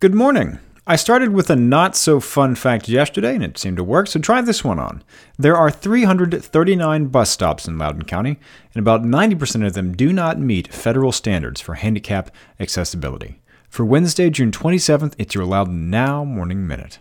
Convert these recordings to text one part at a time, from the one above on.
Good morning. I started with a not so fun fact yesterday and it seemed to work, so try this one on. There are 339 bus stops in Loudoun County, and about 90% of them do not meet federal standards for handicap accessibility. For Wednesday, June 27th, it's your Loudoun Now Morning Minute.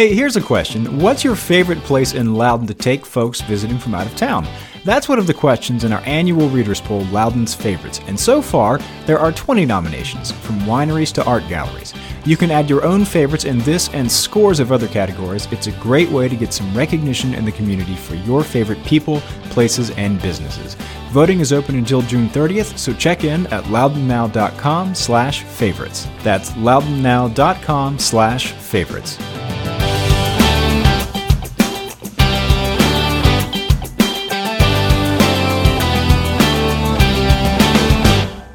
Hey, here's a question. What's your favorite place in Loudoun to take folks visiting from out of town? That's one of the questions in our annual readers poll, Loudoun's Favorites. And so far, there are 20 nominations, from wineries to art galleries. You can add your own favorites in this and scores of other categories. It's a great way to get some recognition in the community for your favorite people, places, and businesses. Voting is open until June 30th, so check in at loudounnow.com slash favorites. That's loudounnow.com slash favorites.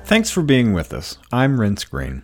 Thanks for being with us. I'm Renss Greene.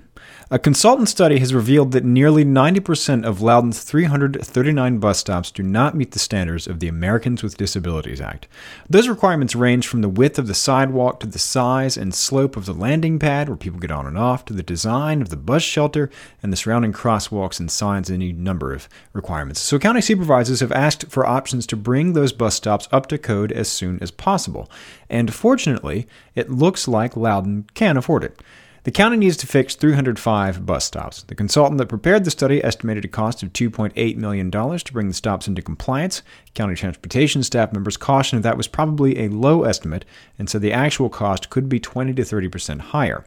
A consultant study has revealed that nearly 90% of Loudoun's 339 bus stops do not meet the standards of the Americans with Disabilities Act. Those requirements range from the width of the sidewalk to the size and slope of the landing pad where people get on and off to the design of the bus shelter and the surrounding crosswalks and signs any number of requirements. So county supervisors have asked for options to bring those bus stops up to code as soon as possible. And fortunately, it looks like Loudoun can afford it. The county needs to fix 305 bus stops. The consultant that prepared the study estimated a cost of $2.8 million to bring the stops into compliance. County transportation staff members cautioned that was probably a low estimate and said the actual cost could be 20 to 30% higher.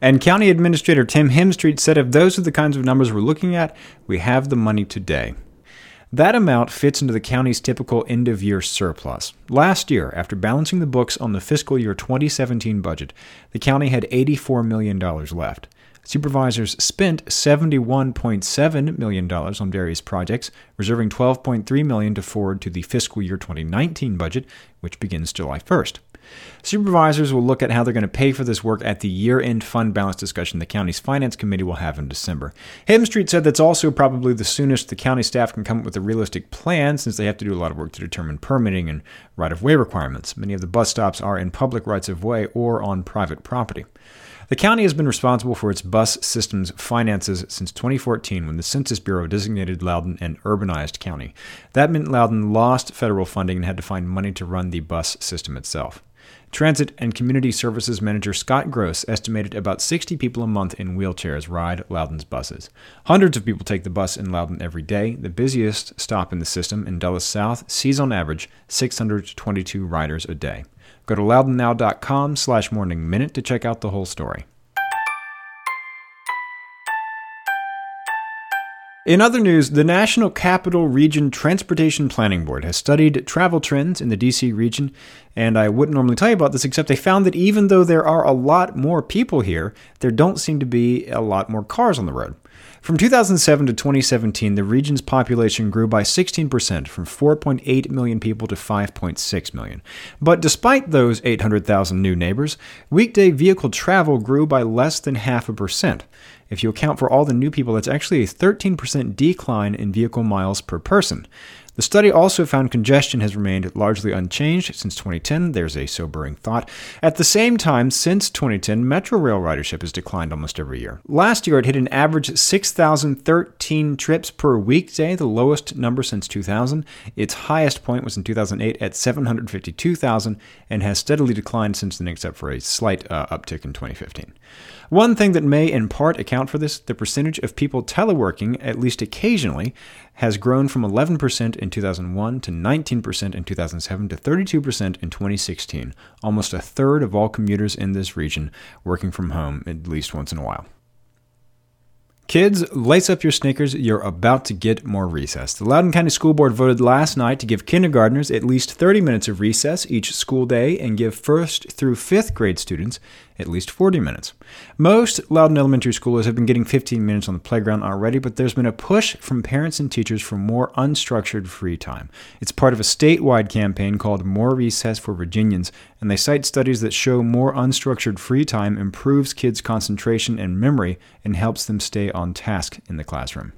And County Administrator Tim Hemstreet said if those are the kinds of numbers we're looking at, we have the money today. That amount fits into the county's typical end of year surplus. Last year, after balancing the books on the fiscal year 2017 budget, the county had $84 million left. Supervisors spent $71.7 million on various projects, reserving 12.3 million to forward to the fiscal year 2019 budget, which begins July 1st. Supervisors will look at how they're going to pay for this work at the year end fund balance discussion the county's finance committee will have in December. Hemstreet said that's also probably the soonest the county staff can come up with a realistic plan since they have to do a lot of work to determine permitting and right of way requirements. Many of the bus stops are in public rights of way or on private property. The county has been responsible for its bus system's finances since 2014 when the Census Bureau designated Loudoun an urbanized county. That meant Loudoun lost federal funding and had to find money to run the bus system itself. Transit and Community Services Manager Scott Gross estimated about 60 people a month in wheelchairs ride Loudoun's buses. Hundreds of people take the bus in Loudoun every day. The busiest stop in the system in Dulles South sees on average 622 riders a day. Go to loudounnow.com slash morning minute to check out the whole story. In other news, the National Capital Region Transportation Planning Board has studied travel trends in the DC region, and I wouldn't normally tell you about this except they found that even though there are a lot more people here, there don't seem to be a lot more cars on the road. From 2007 to 2017, the region's population grew by 16%, from 4.8 million people to 5.6 million. But despite those 800,000 new neighbors, weekday vehicle travel grew by less than half a percent. If you account for all the new people, that's actually a 13% decline in vehicle miles per person. The study also found congestion has remained largely unchanged since 2010. There's a sobering thought. At the same time, since 2010, Metro Rail ridership has declined almost every year. Last year, it hit an average 6,013 trips per weekday, the lowest number since 2000. Its highest point was in 2008 at 752,000 and has steadily declined since then, except for a slight uh, uptick in 2015. One thing that may in part account for this, the percentage of people teleworking, at least occasionally, has grown from 11% in 2001 to 19% in 2007 to 32% in 2016. Almost a third of all commuters in this region working from home at least once in a while. Kids, lace up your sneakers. You're about to get more recess. The Loudoun County School Board voted last night to give kindergartners at least 30 minutes of recess each school day and give first through fifth grade students at least 40 minutes. Most Loudoun elementary schoolers have been getting 15 minutes on the playground already, but there's been a push from parents and teachers for more unstructured free time. It's part of a statewide campaign called More Recess for Virginians, and they cite studies that show more unstructured free time improves kids' concentration and memory and helps them stay on task in the classroom.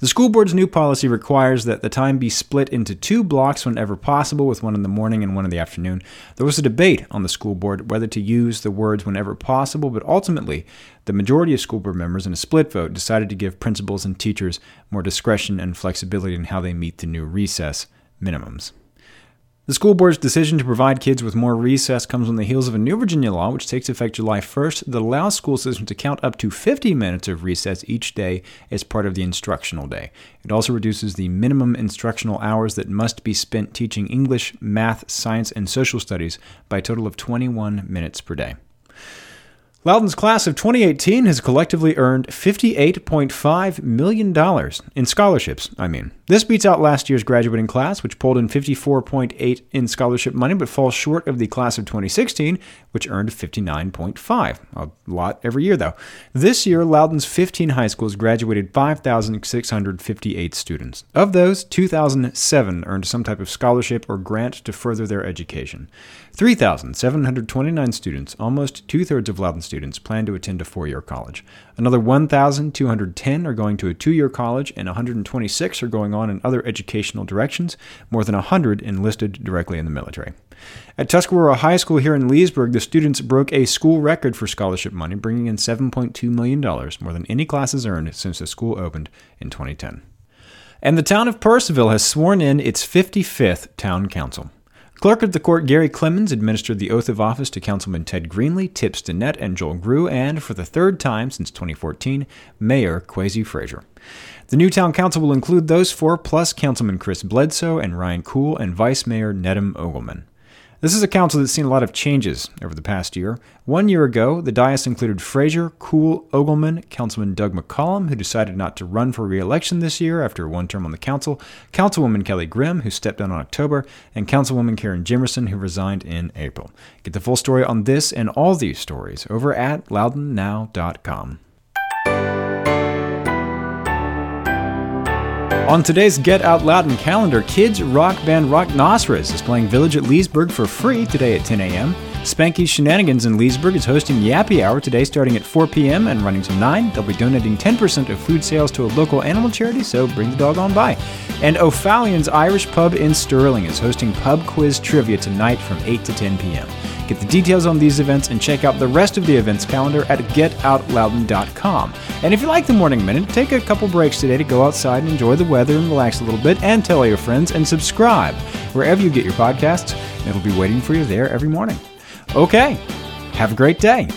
The school board's new policy requires that the time be split into two blocks whenever possible, with one in the morning and one in the afternoon. There was a debate on the school board whether to use the words whenever possible, but ultimately, the majority of school board members in a split vote decided to give principals and teachers more discretion and flexibility in how they meet the new recess minimums. The school board's decision to provide kids with more recess comes on the heels of a new Virginia law, which takes effect July 1st, that allows school systems to count up to 50 minutes of recess each day as part of the instructional day. It also reduces the minimum instructional hours that must be spent teaching English, math, science, and social studies by a total of 21 minutes per day. Loudoun's class of 2018 has collectively earned $58.5 million in scholarships, I mean. This beats out last year's graduating class, which pulled in 54.8 in scholarship money, but falls short of the class of 2016, which earned 59.5. A lot every year, though. This year, Loudoun's 15 high schools graduated 5,658 students. Of those, 2,007 earned some type of scholarship or grant to further their education. 3,729 students, almost two thirds of Loudoun students, plan to attend a four year college. Another 1,210 are going to a two year college, and 126 are going on in other educational directions, more than 100 enlisted directly in the military. At Tuscarora High School here in Leesburg, the students broke a school record for scholarship money, bringing in $7.2 million, more than any classes earned since the school opened in 2010. And the town of Purcellville has sworn in its 55th town council. Clerk of the Court Gary Clemens administered the oath of office to Councilman Ted Greenlee, Tip Stinnett, and Joel Grew, and for the third time since 2014, Mayor Kwasi Fraser. The new town council will include those four plus Councilman Chris Bledsoe and Ryan Kuhl and Vice Mayor Nedim Ogelman. This is a council that's seen a lot of changes over the past year. One year ago, the dais included Fraser, Kuhl, Ogelman, Councilman Doug McCollum, who decided not to run for re-election this year after one term on the council, Councilwoman Kelly Grimm, who stepped down in October, and Councilwoman Karen Jimerson, who resigned in April. Get the full story on this and all these stories over at loudounnow.com. On today's Get Out Loudoun calendar, kids rock band Rock Rocknoceros is playing Village at Leesburg for free today at 10 a.m. Spanky's Shenanigans in Leesburg is hosting Yappy Hour today starting at 4 p.m. and running till 9. They'll be donating 10% of food sales to a local animal charity, so bring the dog on by. And O'Faolain's Irish Pub in Sterling is hosting pub quiz trivia tonight from 8 to 10 p.m. Get the details on these events and check out the rest of the events calendar at getoutloudoun.com. And if you like the Morning Minute, take a couple breaks today to go outside and enjoy the weather and relax a little bit, and tell your friends and subscribe wherever you get your podcasts. It'll be waiting for you there every morning. Okay, have a great day.